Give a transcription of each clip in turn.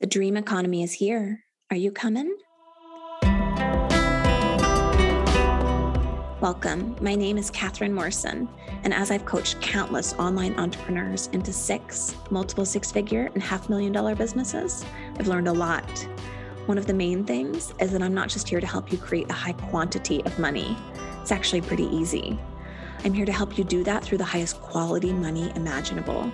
The dream economy is here. Are you coming? Welcome. My name is Catherine Morrison, and as I've coached countless online entrepreneurs into six, multiple six figure, and half million dollar businesses, I've learned a lot. One of the main things is that I'm not just here to help you create a high quantity of money, it's actually pretty easy. I'm here to help you do that through the highest quality money imaginable.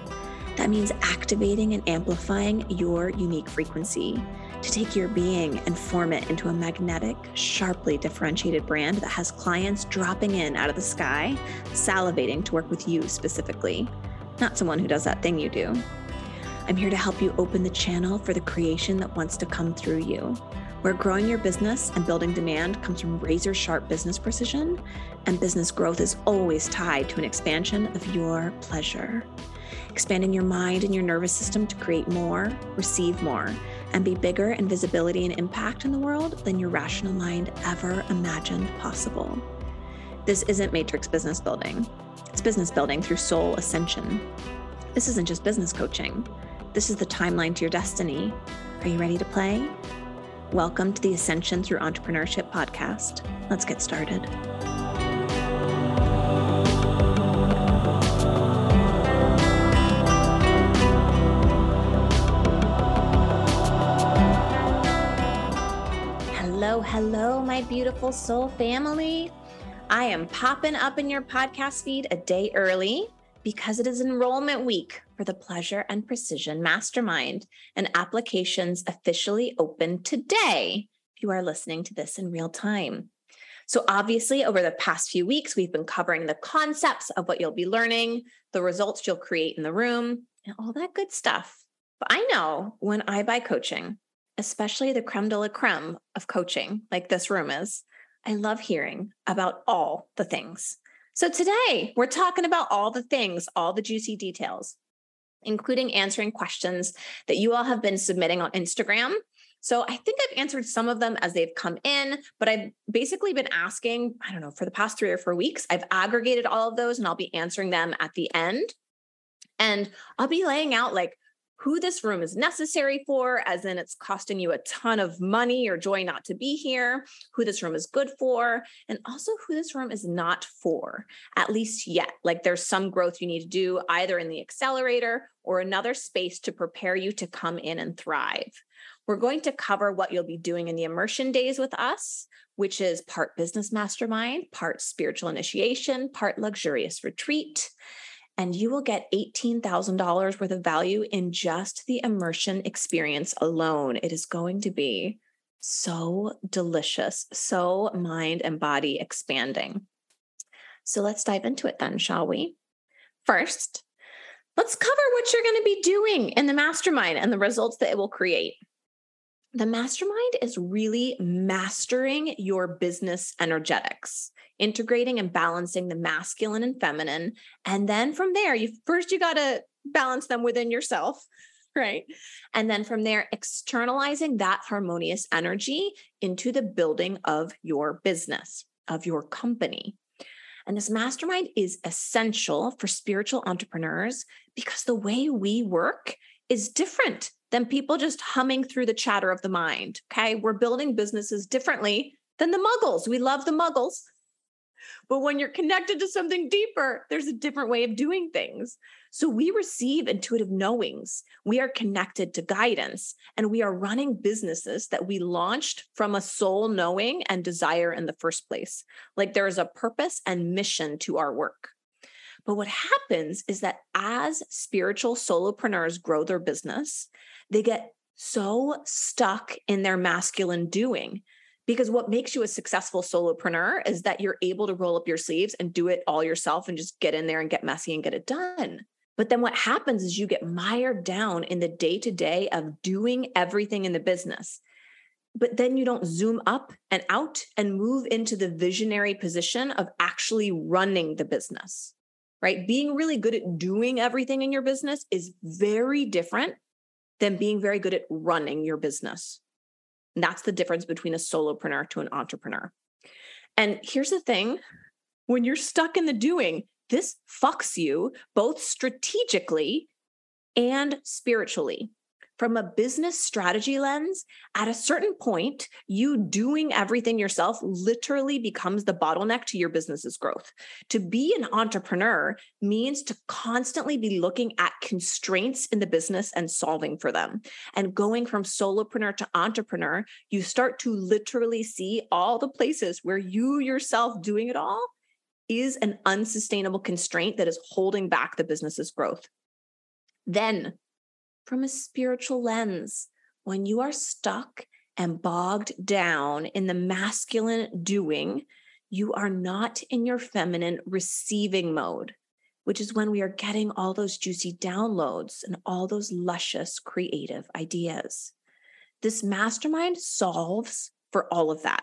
That means activating and amplifying your unique frequency to take your being and form it into a magnetic, sharply differentiated brand that has clients dropping in out of the sky, salivating to work with you specifically, not someone who does that thing you do. I'm here to help you open the channel for the creation that wants to come through you, where growing your business and building demand comes from razor sharp business precision, and business growth is always tied to an expansion of your pleasure expanding your mind and your nervous system to create more, receive more, and be bigger in visibility and impact in the world than your rational mind ever imagined possible. This isn't matrix business building, it's business building through soul ascension. This isn't just business coaching, this is the timeline to your destiny. Are you ready to play? Welcome to the Ascension Through Entrepreneurship podcast. Let's get started. Hello, my beautiful soul family. I am popping up in your podcast feed a day early because it is enrollment week for the Pleasure and Precision Mastermind, and applications officially open today if you are listening to this in real time. So, obviously, over the past few weeks, we've been covering the concepts of what you'll be learning, the results you'll create in the room, and all that good stuff. But I know when I buy coaching, especially the creme de la creme of coaching, like this room is, I love hearing about all the things. So today we're talking about all the things, all the juicy details, including answering questions that you all have been submitting on Instagram. So I think I've answered some of them as they've come in, but I've basically been asking, I don't know, for the past three or four weeks. I've aggregated all of those and I'll be answering them at the end. And I'll be laying out like who this room is necessary for, as in it's costing you a ton of money or joy not to be here, who this room is good for, and also who this room is not for, at least yet. Like there's some growth you need to do either in the accelerator or another space to prepare you to come in and thrive. We're going to cover what you'll be doing in the immersion days with us, which is part business mastermind, part spiritual initiation, part luxurious retreat and you will get $18,000 worth of value in just the immersion experience alone. It is going to be so delicious, so mind and body expanding. So let's dive into it then, shall we? First, let's cover what you're going to be doing in the mastermind and the results that it will create. The mastermind is really mastering your business energetics integrating and balancing the masculine and feminine. And then from there, you first you got to balance them within yourself, right? And then from there, externalizing that harmonious energy into the building of your business, of your company. And this mastermind is essential for spiritual entrepreneurs because the way we work is different than people just humming through the chatter of the mind. Okay. We're building businesses differently than the muggles. We love the muggles, but when you're connected to something deeper, there's a different way of doing things. So we receive intuitive knowings. We are connected to guidance and we are running businesses that we launched from a soul knowing and desire in the first place. Like there is a purpose and mission to our work. But what happens is that as spiritual solopreneurs grow their business, they get so stuck in their masculine doing because what makes you a successful solopreneur is that you're able to roll up your sleeves and do it all yourself and just get in there and get messy and get it done. But then what happens is you get mired down in the day to day of doing everything in the business. But then you don't zoom up and out and move into the visionary position of actually running the business, right? Being really good at doing everything in your business is very different than being very good at running your business. That's the difference between a solopreneur to an entrepreneur. And here's the thing when you're stuck in the doing, this fucks you both strategically and spiritually. From a business strategy lens, at a certain point, you doing everything yourself literally becomes the bottleneck to your business's growth. To be an entrepreneur means to constantly be looking at constraints in the business and solving for them. And going from solopreneur to entrepreneur, you start to literally see all the places where you yourself doing it all is an unsustainable constraint that is holding back the business's growth. Then from a spiritual lens. When you are stuck and bogged down in the masculine doing, you are not in your feminine receiving mode, which is when we are getting all those juicy downloads and all those luscious creative ideas. This mastermind solves for all of that.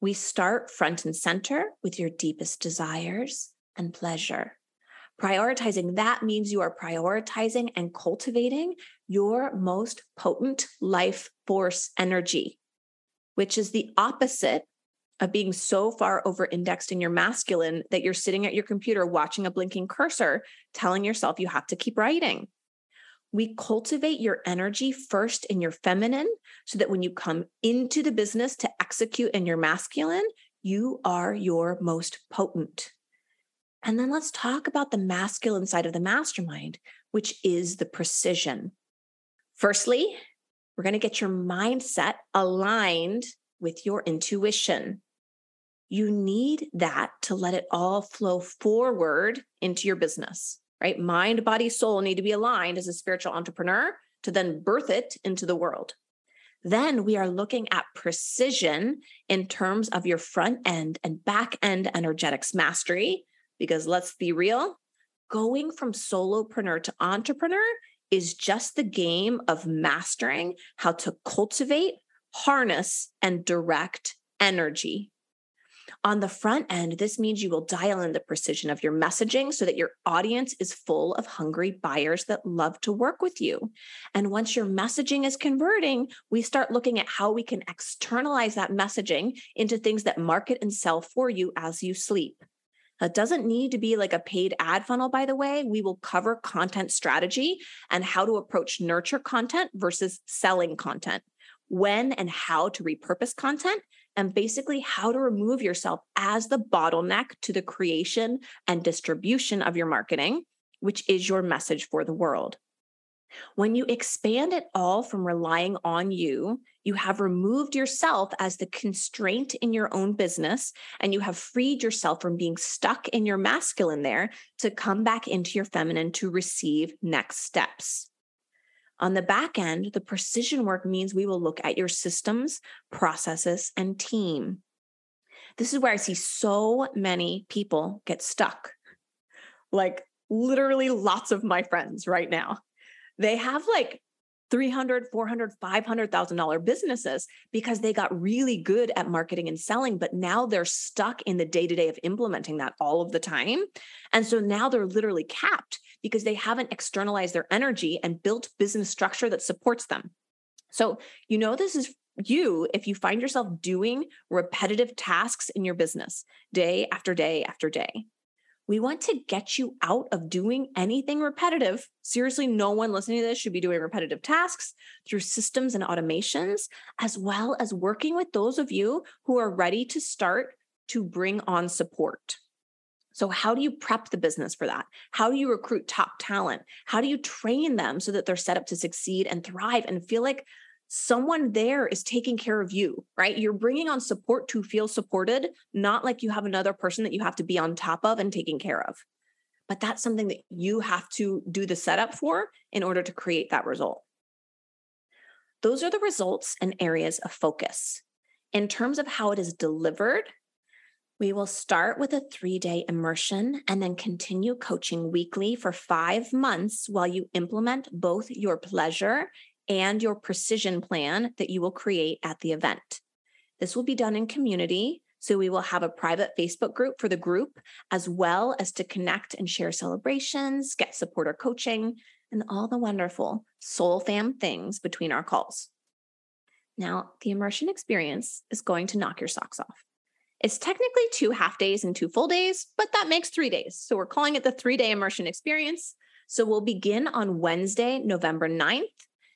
We start front and center with your deepest desires and pleasure. Prioritizing that means you are prioritizing and cultivating your most potent life force energy, which is the opposite of being so far over indexed in your masculine that you're sitting at your computer watching a blinking cursor, telling yourself you have to keep writing. We cultivate your energy first in your feminine so that when you come into the business to execute in your masculine, you are your most potent. And then let's talk about the masculine side of the mastermind, which is the precision. Firstly, we're going to get your mindset aligned with your intuition. You need that to let it all flow forward into your business, right? Mind, body, soul need to be aligned as a spiritual entrepreneur to then birth it into the world. Then we are looking at precision in terms of your front end and back end energetics mastery because let's be real, going from solopreneur to entrepreneur is just the game of mastering how to cultivate, harness, and direct energy. On the front end, this means you will dial in the precision of your messaging so that your audience is full of hungry buyers that love to work with you. And once your messaging is converting, we start looking at how we can externalize that messaging into things that market and sell for you as you sleep. It doesn't need to be like a paid ad funnel, by the way. We will cover content strategy and how to approach nurture content versus selling content, when and how to repurpose content, and basically how to remove yourself as the bottleneck to the creation and distribution of your marketing, which is your message for the world. When you expand it all from relying on you, you have removed yourself as the constraint in your own business, and you have freed yourself from being stuck in your masculine there to come back into your feminine to receive next steps. On the back end, the precision work means we will look at your systems, processes, and team. This is where I see so many people get stuck. Like literally lots of my friends right now they have like 300 400 500000 dollar businesses because they got really good at marketing and selling but now they're stuck in the day to day of implementing that all of the time. And so now they're literally capped because they haven't externalized their energy and built business structure that supports them. So you know this is you if you find yourself doing repetitive tasks in your business day after day after day we want to get you out of doing anything repetitive. Seriously, no one listening to this should be doing repetitive tasks through systems and automations, as well as working with those of you who are ready to start to bring on support. So, how do you prep the business for that? How do you recruit top talent? How do you train them so that they're set up to succeed and thrive and feel like someone there is taking care of you, right? You're bringing on support to feel supported, not like you have another person that you have to be on top of and taking care of. But that's something that you have to do the setup for in order to create that result. Those are the results and areas of focus. In terms of how it is delivered, we will start with a three day immersion and then continue coaching weekly for five months while you implement both your pleasure and your precision plan that you will create at the event. This will be done in community. So we will have a private Facebook group for the group, as well as to connect and share celebrations, get supporter coaching, and all the wonderful soul fam things between our calls. Now, the immersion experience is going to knock your socks off. It's technically two half days and two full days, but that makes three days. So we're calling it the three day immersion experience. So we'll begin on Wednesday, November 9th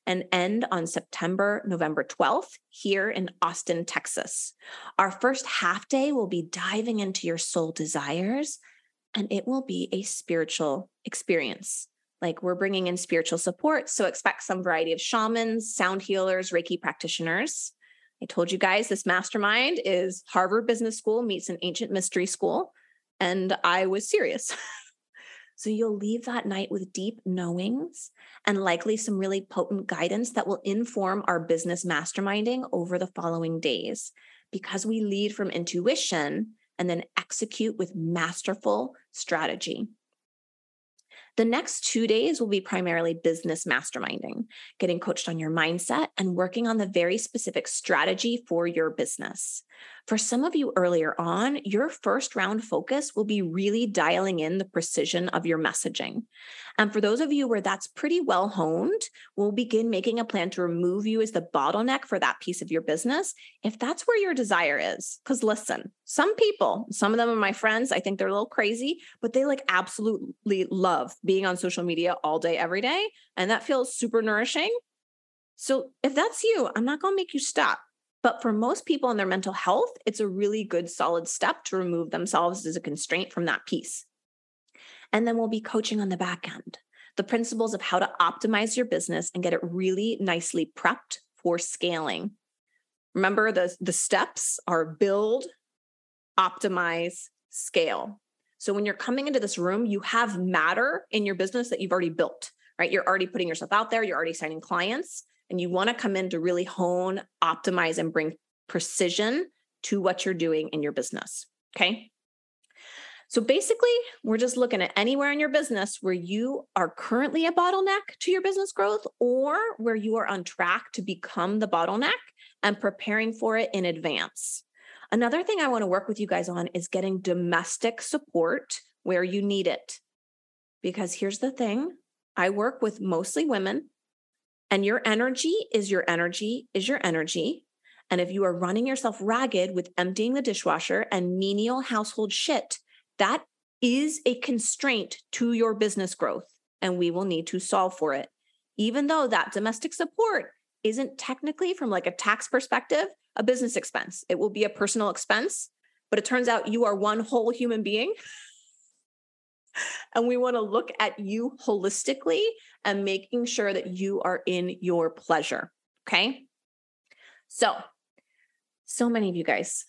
and end on September, November 12th here in Austin, Texas. Our first half day will be diving into your soul desires, and it will be a spiritual experience. Like we're bringing in spiritual support. So expect some variety of shamans, sound healers, Reiki practitioners. I told you guys this mastermind is Harvard Business School meets an ancient mystery school. And I was serious. so you'll leave that night with deep knowings and likely some really potent guidance that will inform our business masterminding over the following days. Because we lead from intuition and then execute with masterful strategy. The next two days will be primarily business masterminding, getting coached on your mindset and working on the very specific strategy for your business. For some of you earlier on, your first round focus will be really dialing in the precision of your messaging. And for those of you where that's pretty well honed, we'll begin making a plan to remove you as the bottleneck for that piece of your business if that's where your desire is. Because listen, some people, some of them are my friends, I think they're a little crazy, but they like absolutely love being on social media all day, every day. And that feels super nourishing. So if that's you, I'm not going to make you stop. But for most people in their mental health, it's a really good solid step to remove themselves as a constraint from that piece. And then we'll be coaching on the back end, the principles of how to optimize your business and get it really nicely prepped for scaling. Remember the, the steps are build, optimize, scale. So when you're coming into this room, you have matter in your business that you've already built, right? You're already putting yourself out there, you're already signing clients and you want to come in to really hone, optimize, and bring precision to what you're doing in your business. Okay. So basically, we're just looking at anywhere in your business where you are currently a bottleneck to your business growth or where you are on track to become the bottleneck and preparing for it in advance. Another thing I want to work with you guys on is getting domestic support where you need it. Because here's the thing I work with mostly women and your energy is your energy, is your energy. And if you are running yourself ragged with emptying the dishwasher and menial household shit, that is a constraint to your business growth. And we will need to solve for it. Even though that domestic support isn't technically, from like a tax perspective, a business expense, it will be a personal expense. But it turns out you are one whole human being and we want to look at you holistically and making sure that you are in your pleasure. Okay. So, so many of you guys.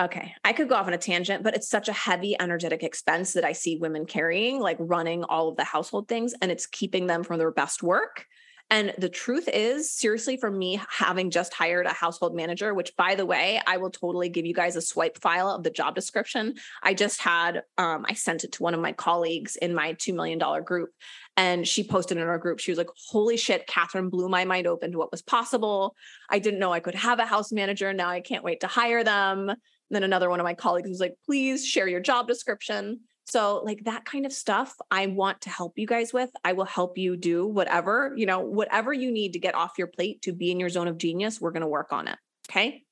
Okay, I could go off on a tangent, but it's such a heavy energetic expense that I see women carrying, like running all of the household things, and it's keeping them from their best work. And the truth is, seriously, for me, having just hired a household manager, which by the way, I will totally give you guys a swipe file of the job description. I just had, um, I sent it to one of my colleagues in my $2 million group. And she posted in our group, she was like, Holy shit, Catherine blew my mind open to what was possible. I didn't know I could have a house manager. Now I can't wait to hire them. And then another one of my colleagues was like, Please share your job description. So, like that kind of stuff, I want to help you guys with. I will help you do whatever, you know, whatever you need to get off your plate to be in your zone of genius, we're going to work on it. Okay.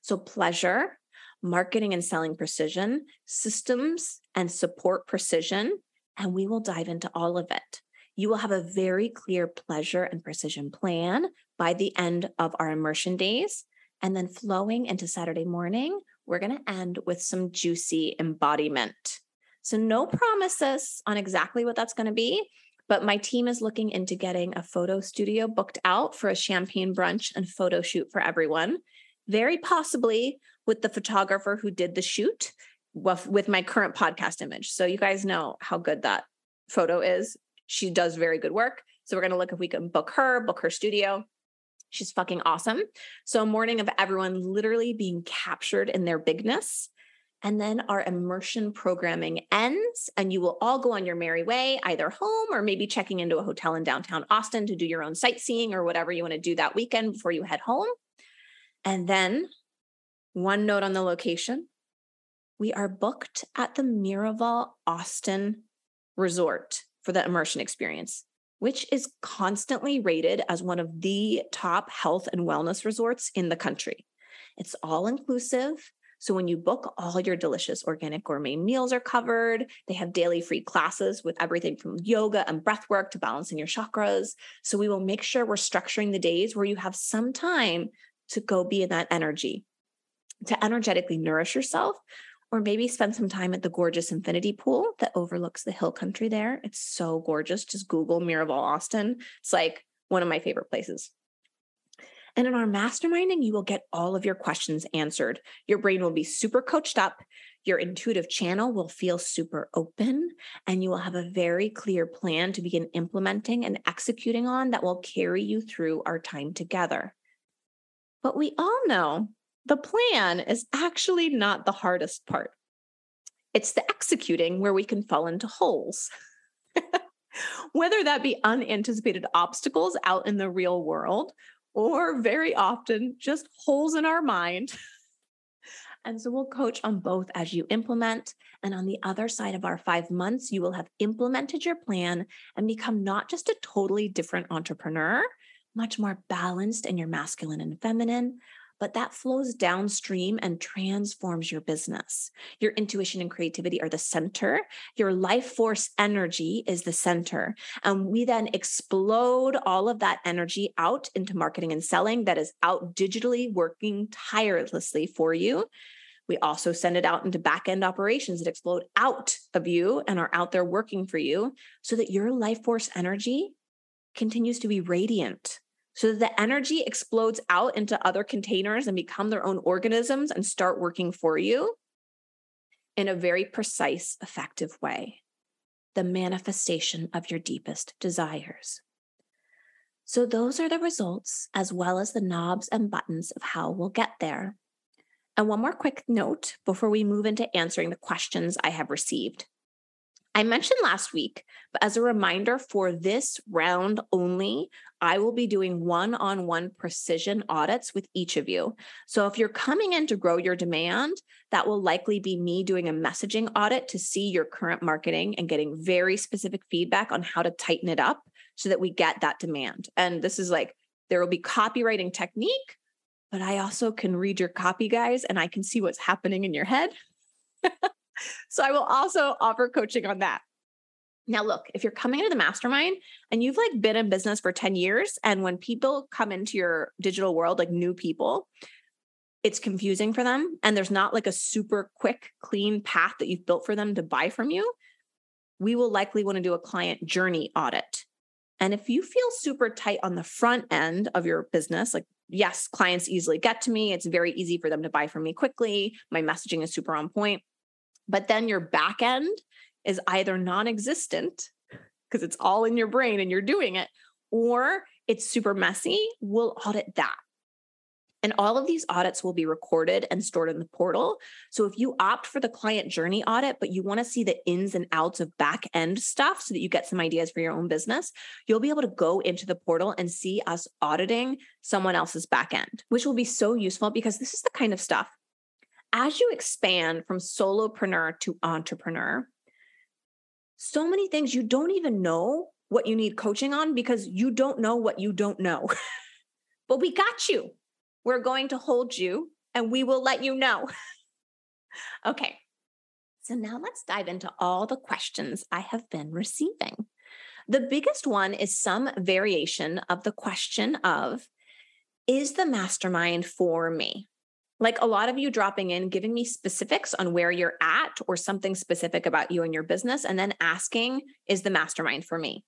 So, pleasure, marketing and selling precision, systems and support precision, and we will dive into all of it. You will have a very clear pleasure and precision plan by the end of our immersion days. And then flowing into Saturday morning, we're going to end with some juicy embodiment. So, no promises on exactly what that's going to be, but my team is looking into getting a photo studio booked out for a champagne brunch and photo shoot for everyone. Very possibly with the photographer who did the shoot with my current podcast image. So, you guys know how good that photo is. She does very good work. So, we're going to look if we can book her, book her studio. She's fucking awesome. So, a morning of everyone literally being captured in their bigness and then our immersion programming ends, and you will all go on your merry way, either home or maybe checking into a hotel in downtown Austin to do your own sightseeing or whatever you want to do that weekend before you head home. And then, one note on the location we are booked at the Miraval Austin Resort for the immersion experience, which is constantly rated as one of the top health and wellness resorts in the country. It's all inclusive So when you book, all your delicious organic gourmet meals are covered. They have daily free classes with everything from yoga and breath work to balancing your chakras. So we will make sure we're structuring the days where you have some time to go be in that energy, to energetically nourish yourself, or maybe spend some time at the gorgeous infinity pool that overlooks the hill country there. It's so gorgeous. Just Google Miraval Austin. It's like one of my favorite places. And in our masterminding, you will get all of your questions answered. Your brain will be super coached up. Your intuitive channel will feel super open, and you will have a very clear plan to begin implementing and executing on that will carry you through our time together. But we all know the plan is actually not the hardest part. It's the executing where we can fall into holes. Whether that be unanticipated obstacles out in the real world or very often just holes in our mind. and so we'll coach on both as you implement. And on the other side of our five months, you will have implemented your plan and become not just a totally different entrepreneur, much more balanced in your masculine and feminine, but that flows downstream and transforms your business. Your intuition and creativity are the center. Your life force energy is the center. And we then explode all of that energy out into marketing and selling that is out digitally working tirelessly for you. We also send it out into back end operations that explode out of you and are out there working for you so that your life force energy continues to be radiant so that the energy explodes out into other containers and become their own organisms and start working for you in a very precise, effective way. The manifestation of your deepest desires. So, those are the results, as well as the knobs and buttons of how we'll get there. And one more quick note before we move into answering the questions I have received. I mentioned last week, but as a reminder for this round only, I will be doing one on one precision audits with each of you. So if you're coming in to grow your demand, that will likely be me doing a messaging audit to see your current marketing and getting very specific feedback on how to tighten it up so that we get that demand. And this is like, there will be copywriting technique, but I also can read your copy, guys, and I can see what's happening in your head. so I will also offer coaching on that. Now, look, if you're coming into the mastermind and you've like been in business for 10 years, and when people come into your digital world, like new people, it's confusing for them. And there's not like a super quick, clean path that you've built for them to buy from you. We will likely want to do a client journey audit. And if you feel super tight on the front end of your business, like, yes, clients easily get to me, it's very easy for them to buy from me quickly, my messaging is super on point but then your back end is either non existent because it's all in your brain and you're doing it, or it's super messy, we'll audit that. And all of these audits will be recorded and stored in the portal. So if you opt for the client journey audit, but you want to see the ins and outs of back end stuff so that you get some ideas for your own business, you'll be able to go into the portal and see us auditing someone else's back end, which will be so useful because this is the kind of stuff as you expand from solopreneur to entrepreneur, so many things you don't even know what you need coaching on because you don't know what you don't know. but we got you. We're going to hold you and we will let you know. okay. So now let's dive into all the questions I have been receiving. The biggest one is some variation of the question of Is the mastermind for me? Like a lot of you dropping in, giving me specifics on where you're at or something specific about you and your business, and then asking, is the mastermind for me?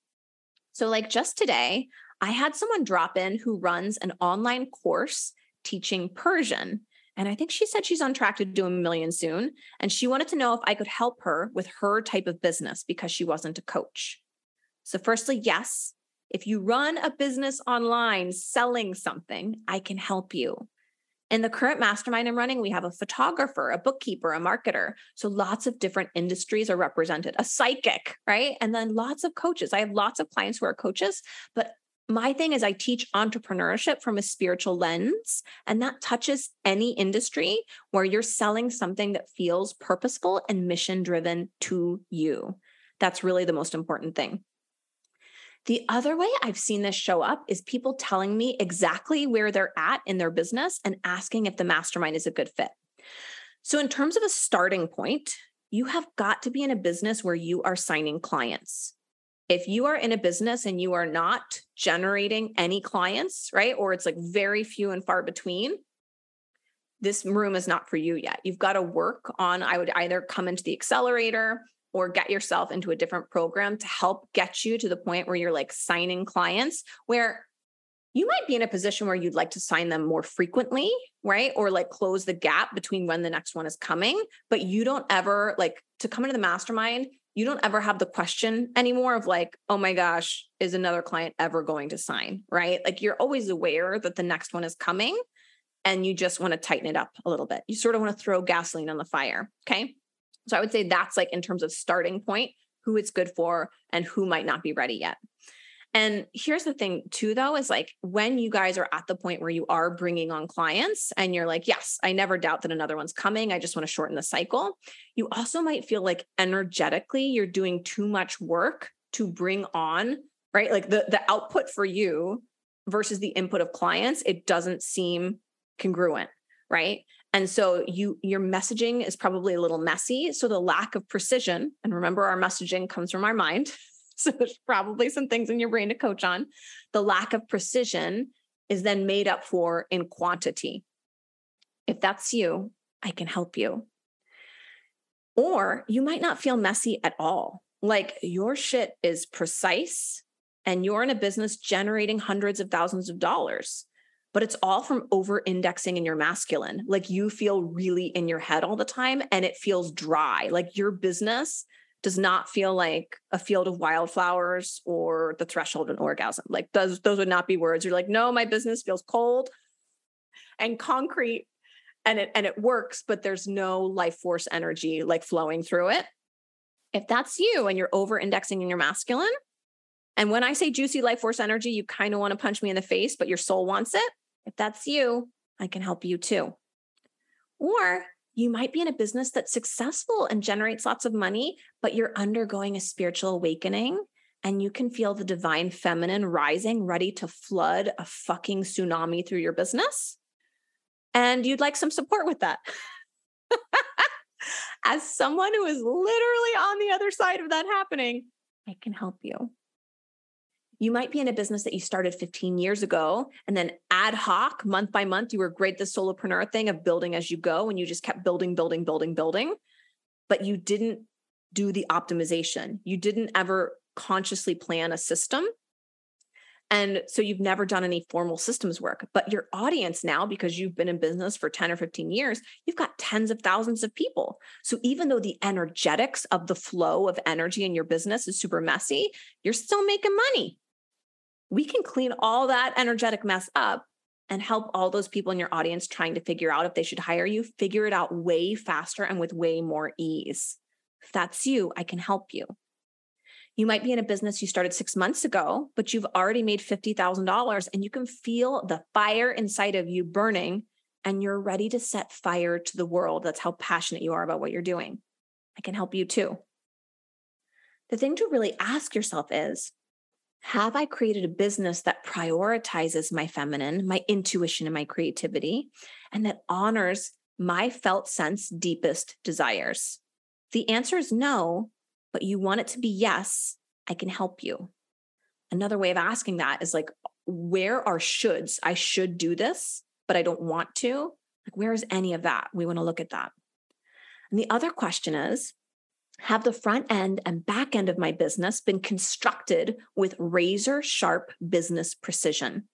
So, like just today, I had someone drop in who runs an online course teaching Persian. And I think she said she's on track to do a million soon. And she wanted to know if I could help her with her type of business because she wasn't a coach. So, firstly, yes, if you run a business online selling something, I can help you. In the current mastermind I'm running, we have a photographer, a bookkeeper, a marketer. So lots of different industries are represented, a psychic, right? And then lots of coaches. I have lots of clients who are coaches, but my thing is I teach entrepreneurship from a spiritual lens, and that touches any industry where you're selling something that feels purposeful and mission driven to you. That's really the most important thing. The other way I've seen this show up is people telling me exactly where they're at in their business and asking if the mastermind is a good fit. So, in terms of a starting point, you have got to be in a business where you are signing clients. If you are in a business and you are not generating any clients, right? Or it's like very few and far between, this room is not for you yet. You've got to work on, I would either come into the accelerator or get yourself into a different program to help get you to the point where you're like signing clients where you might be in a position where you'd like to sign them more frequently, right? Or like close the gap between when the next one is coming, but you don't ever like to come into the mastermind, you don't ever have the question anymore of like, oh my gosh, is another client ever going to sign, right? Like you're always aware that the next one is coming and you just want to tighten it up a little bit. You sort of want to throw gasoline on the fire, okay? So I would say that's like in terms of starting point, who it's good for and who might not be ready yet. And here's the thing, too, though, is like when you guys are at the point where you are bringing on clients and you're like, yes, I never doubt that another one's coming. I just want to shorten the cycle. You also might feel like energetically you're doing too much work to bring on, right? Like the, the output for you versus the input of clients, it doesn't seem congruent, right? And so you your messaging is probably a little messy. So the lack of precision, and remember our messaging comes from our mind. So there's probably some things in your brain to coach on. The lack of precision is then made up for in quantity. If that's you, I can help you. Or you might not feel messy at all. Like your shit is precise and you're in a business generating hundreds of thousands of dollars but it's all from over indexing in your masculine. Like you feel really in your head all the time and it feels dry. Like your business does not feel like a field of wildflowers or the threshold of an orgasm. Like those those would not be words. You're like, no, my business feels cold and concrete and it and it works, but there's no life force energy like flowing through it. If that's you and you're over indexing in your masculine, and when I say juicy life force energy, you kind of want to punch me in the face, but your soul wants it. If that's you, I can help you too. Or you might be in a business that's successful and generates lots of money, but you're undergoing a spiritual awakening and you can feel the divine feminine rising, ready to flood a fucking tsunami through your business. And you'd like some support with that. As someone who is literally on the other side of that happening, I can help you. You might be in a business that you started 15 years ago, and then ad hoc, month by month, you were great the solopreneur thing of building as you go, and you just kept building, building, building, building, but you didn't do the optimization. You didn't ever consciously plan a system. And so you've never done any formal systems work, but your audience now, because you've been in business for 10 or 15 years, you've got tens of thousands of people. So even though the energetics of the flow of energy in your business is super messy, you're still making money we can clean all that energetic mess up and help all those people in your audience trying to figure out if they should hire you figure it out way faster and with way more ease. If that's you, I can help you. You might be in a business you started six months ago, but you've already made $50,000 and you can feel the fire inside of you burning and you're ready to set fire to the world. That's how passionate you are about what you're doing. I can help you too. The thing to really ask yourself is have I created a business that prioritizes my feminine, my intuition, and my creativity, and that honors my felt sense deepest desires? The answer is no, but you want it to be yes, I can help you. Another way of asking that is like, where are shoulds? I should do this, but I don't want to. Like, where is any of that? We want to look at that. And the other question is, have the front end and back end of my business been constructed with razor sharp business precision?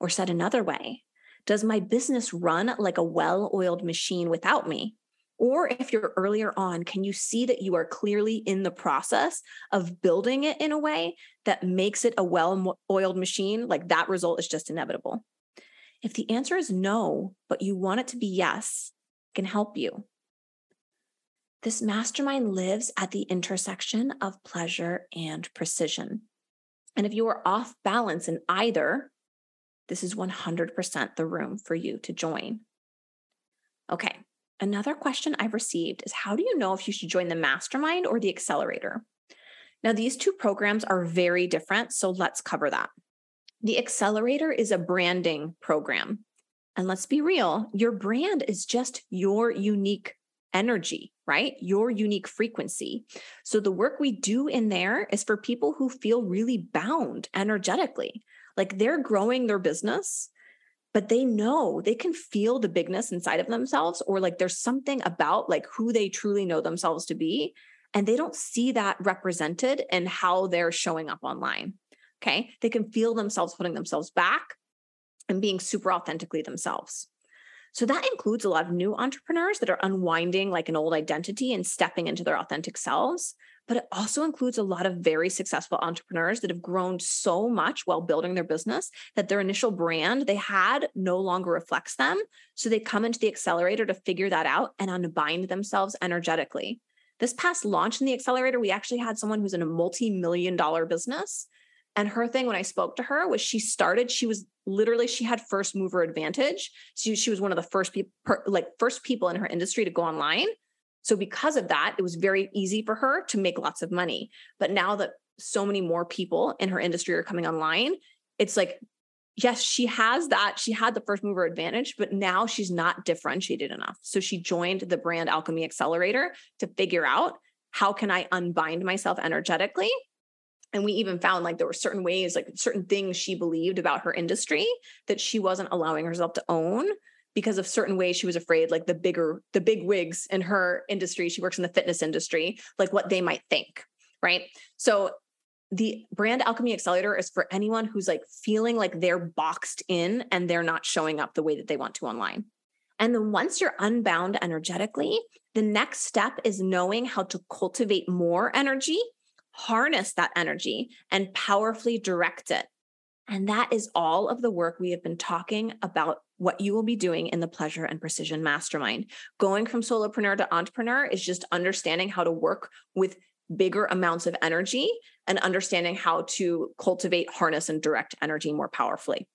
Or said another way, does my business run like a well oiled machine without me? Or if you're earlier on, can you see that you are clearly in the process of building it in a way that makes it a well oiled machine? Like that result is just inevitable. If the answer is no, but you want it to be yes, can help you. This mastermind lives at the intersection of pleasure and precision. And if you are off balance in either, this is 100% the room for you to join. Okay, another question I've received is how do you know if you should join the mastermind or the accelerator? Now, these two programs are very different, so let's cover that. The accelerator is a branding program. And let's be real, your brand is just your unique energy, right? Your unique frequency. So the work we do in there is for people who feel really bound energetically. Like they're growing their business, but they know they can feel the bigness inside of themselves, or like there's something about like who they truly know themselves to be. And they don't see that represented in how they're showing up online. Okay. They can feel themselves putting themselves back and being super authentically themselves. So that includes a lot of new entrepreneurs that are unwinding like an old identity and stepping into their authentic selves. But it also includes a lot of very successful entrepreneurs that have grown so much while building their business that their initial brand they had no longer reflects them. So they come into the accelerator to figure that out and unbind themselves energetically. This past launch in the accelerator, we actually had someone who's in a multi million dollar business and her thing when I spoke to her was she started, she was literally, she had first mover advantage. She, she was one of the first people, like first people in her industry to go online. So because of that, it was very easy for her to make lots of money. But now that so many more people in her industry are coming online, it's like, yes, she has that. She had the first mover advantage, but now she's not differentiated enough. So she joined the brand alchemy accelerator to figure out how can I unbind myself energetically and we even found like there were certain ways like certain things she believed about her industry that she wasn't allowing herself to own because of certain ways she was afraid like the bigger the big wigs in her industry she works in the fitness industry like what they might think right? So the brand alchemy accelerator is for anyone who's like feeling like they're boxed in and they're not showing up the way that they want to online. And then once you're unbound energetically the next step is knowing how to cultivate more energy harness that energy and powerfully direct it. And that is all of the work we have been talking about what you will be doing in the pleasure and precision mastermind. Going from solopreneur to entrepreneur is just understanding how to work with bigger amounts of energy and understanding how to cultivate, harness, and direct energy more powerfully.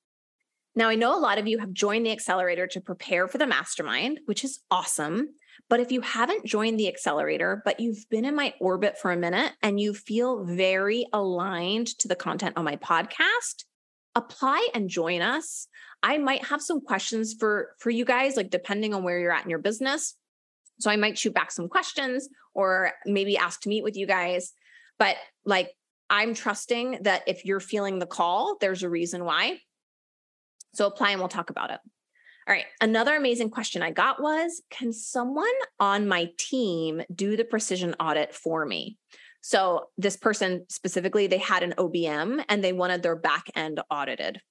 Now, I know a lot of you have joined the accelerator to prepare for the mastermind, which is awesome. But if you haven't joined the accelerator, but you've been in my orbit for a minute and you feel very aligned to the content on my podcast, apply and join us. I might have some questions for for you guys like depending on where you're at in your business. So I might shoot back some questions or maybe ask to meet with you guys. But like I'm trusting that if you're feeling the call, there's a reason why. So apply and we'll talk about it. All right. Another amazing question I got was Can someone on my team do the precision audit for me? So, this person specifically, they had an OBM and they wanted their back end audited.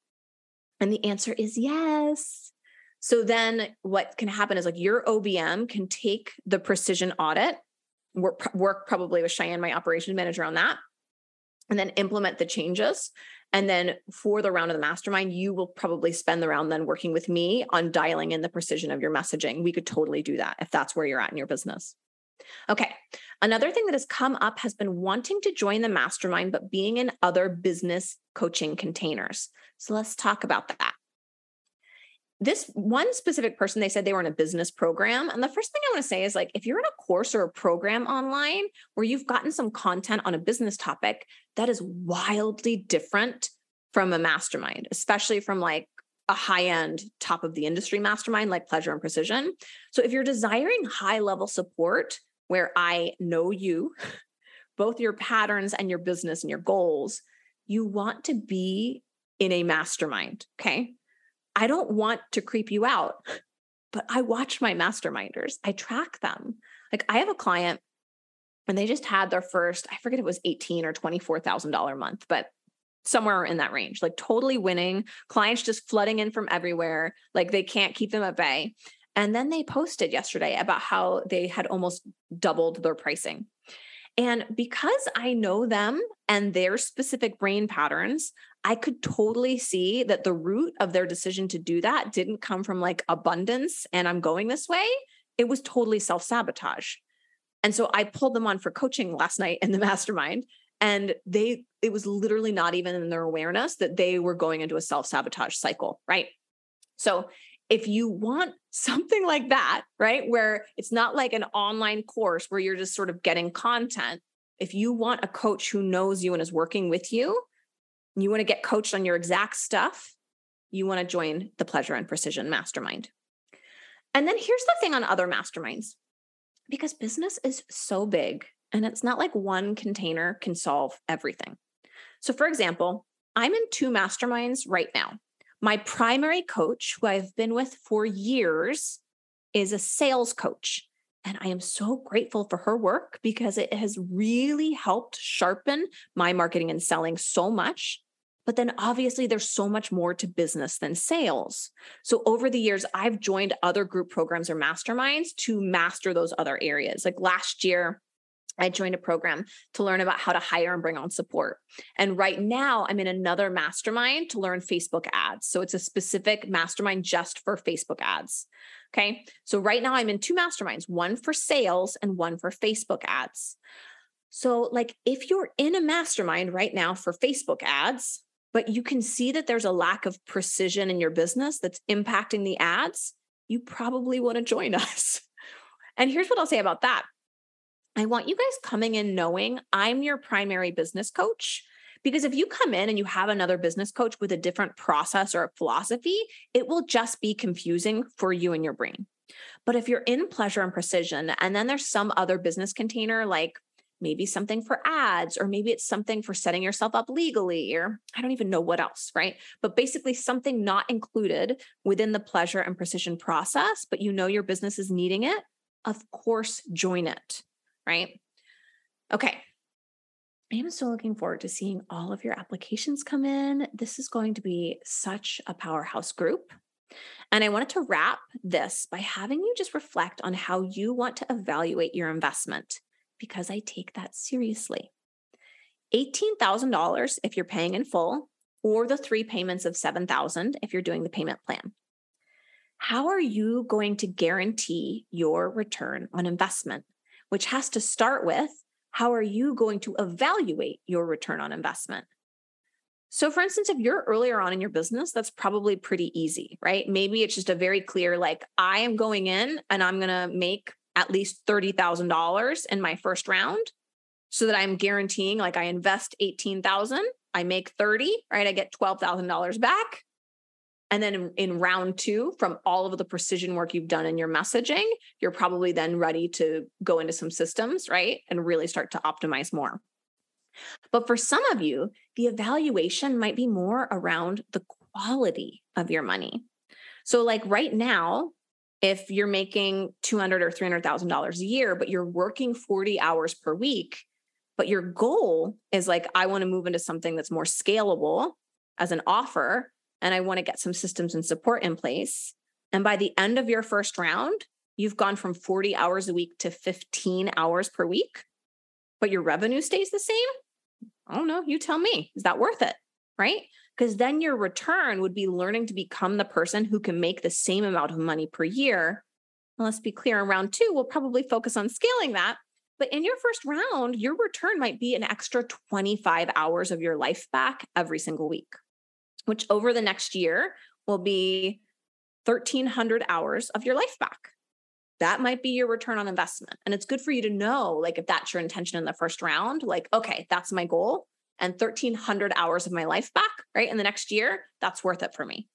And the answer is yes. So, then what can happen is like your OBM can take the precision audit, work, work probably with Cheyenne, my operations manager, on that, and then implement the changes. And then for the round of the mastermind, you will probably spend the round then working with me on dialing in the precision of your messaging. We could totally do that if that's where you're at in your business. Okay. Another thing that has come up has been wanting to join the mastermind, but being in other business coaching containers. So let's talk about that this one specific person they said they were in a business program and the first thing i want to say is like if you're in a course or a program online where you've gotten some content on a business topic that is wildly different from a mastermind especially from like a high end top of the industry mastermind like pleasure and precision. So if you're desiring high level support where i know you both your patterns and your business and your goals you want to be in a mastermind okay I don't want to creep you out, but I watch my masterminders. I track them. Like I have a client and they just had their first, I forget it was 18 or $24,000 a month, but somewhere in that range, like totally winning, clients just flooding in from everywhere. Like they can't keep them at bay. And then they posted yesterday about how they had almost doubled their pricing. And because I know them and their specific brain patterns, I could totally see that the root of their decision to do that didn't come from like abundance and I'm going this way. It was totally self sabotage. And so I pulled them on for coaching last night in the mastermind. And they, it was literally not even in their awareness that they were going into a self sabotage cycle. Right. So if you want something like that, right, where it's not like an online course where you're just sort of getting content, if you want a coach who knows you and is working with you, you want to get coached on your exact stuff, you want to join the Pleasure and Precision Mastermind. And then here's the thing on other masterminds because business is so big and it's not like one container can solve everything. So, for example, I'm in two masterminds right now. My primary coach, who I've been with for years, is a sales coach. And I am so grateful for her work because it has really helped sharpen my marketing and selling so much. But then obviously, there's so much more to business than sales. So over the years, I've joined other group programs or masterminds to master those other areas. Like last year, I joined a program to learn about how to hire and bring on support. And right now, I'm in another mastermind to learn Facebook ads. So it's a specific mastermind just for Facebook ads. Okay. So right now, I'm in two masterminds one for sales and one for Facebook ads. So, like, if you're in a mastermind right now for Facebook ads, but you can see that there's a lack of precision in your business that's impacting the ads, you probably want to join us. And here's what I'll say about that I want you guys coming in knowing I'm your primary business coach. Because if you come in and you have another business coach with a different process or a philosophy, it will just be confusing for you and your brain. But if you're in pleasure and precision, and then there's some other business container, like maybe something for ads, or maybe it's something for setting yourself up legally, or I don't even know what else, right? But basically, something not included within the pleasure and precision process, but you know your business is needing it, of course, join it right? Okay. I am so looking forward to seeing all of your applications come in. This is going to be such a powerhouse group. And I wanted to wrap this by having you just reflect on how you want to evaluate your investment because I take that seriously. $18,000 if you're paying in full or the three payments of 7,000 if you're doing the payment plan. How are you going to guarantee your return on investment which has to start with how are you going to evaluate your return on investment? So, for instance, if you're earlier on in your business, that's probably pretty easy, right? Maybe it's just a very clear, like, I am going in and I'm going to make at least $30,000 in my first round so that I'm guaranteeing, like, I invest 18,000, I make 30, right? I get $12,000 back. And then in, in, round two, from all of the precision work you've done in your messaging, you're probably then ready to go into some systems, right? And really start to optimize more. But for some of you, the evaluation might be more around the quality of your money. So, like right now, if you're making 200 or $300,000 a year, but you're working 40 hours per week, but your goal is like, I want to move into something that's more scalable as an offer and I want to get some systems and support in place. And by the end of your first round, you've gone from 40 hours a week to 15 hours per week, but your revenue stays the same. I don't know. You tell me. Is that worth it? Right? Because then your return would be learning to become the person who can make the same amount of money per year. And let's be clear, in round two, we'll probably focus on scaling that. But in your first round, your return might be an extra 25 hours of your life back every single week which over the next year will be 1300 hours of your life back. That might be your return on investment. And it's good for you to know, like, if that's your intention in the first round, like, okay, that's my goal. And 1300 hours of my life back, right? In the next year, that's worth it for me.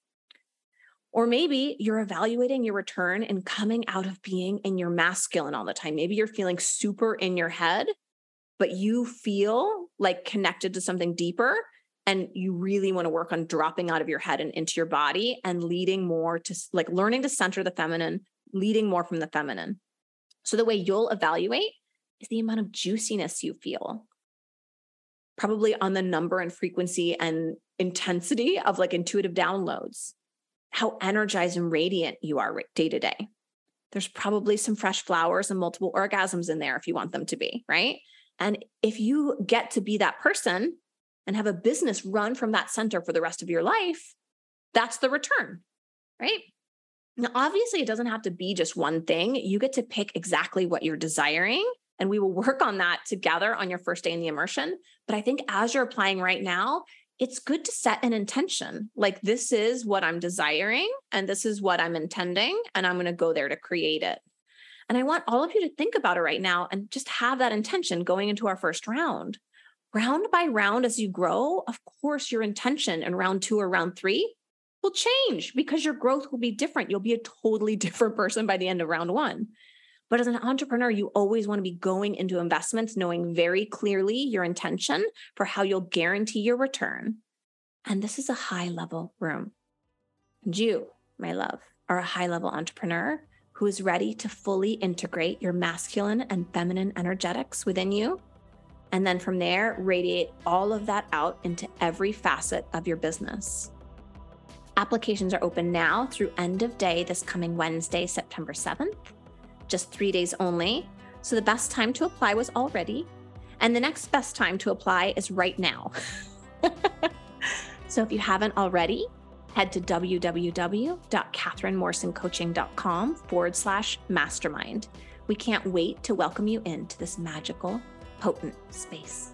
Or maybe you're evaluating your return and coming out of being in your masculine all the time. Maybe you're feeling super in your head, but you feel like connected to something deeper and you really want to work on dropping out of your head and into your body and leading more to like learning to center the feminine, leading more from the feminine. So the way you'll evaluate is the amount of juiciness you feel. Probably on the number and frequency and intensity of like intuitive downloads, how energized and radiant you are day to day. There's probably some fresh flowers and multiple orgasms in there if you want them to be, right? And if you get to be that person and have a business run from that center for the rest of your life, that's the return, right? Now, obviously, it doesn't have to be just one thing. You get to pick exactly what you're desiring, and we will work on that together on your first day in the immersion. But I think as you're applying right now, it's good to set an intention like, this is what I'm desiring, and this is what I'm intending, and I'm going to go there to create it. And I want all of you to think about it right now and just have that intention going into our first round round by round as you grow, of course, your intention in round two or round three will change because your growth will be different. You'll be a totally different person by the end of round one. But as an entrepreneur, you always want to be going into investments knowing very clearly your intention for how you'll guarantee your return. And this is a high level room. And you, my love, are a high level entrepreneur who is ready to fully integrate your masculine and feminine energetics within you. And then from there, radiate all of that out into every facet of your business. Applications are open now through end of day this coming Wednesday, September 7th, just three days only. So the best time to apply was already. And the next best time to apply is right now. so if you haven't already, head to www.catherinemorrisoncoaching.com forward slash mastermind. We can't wait to welcome you into this magical, potent space.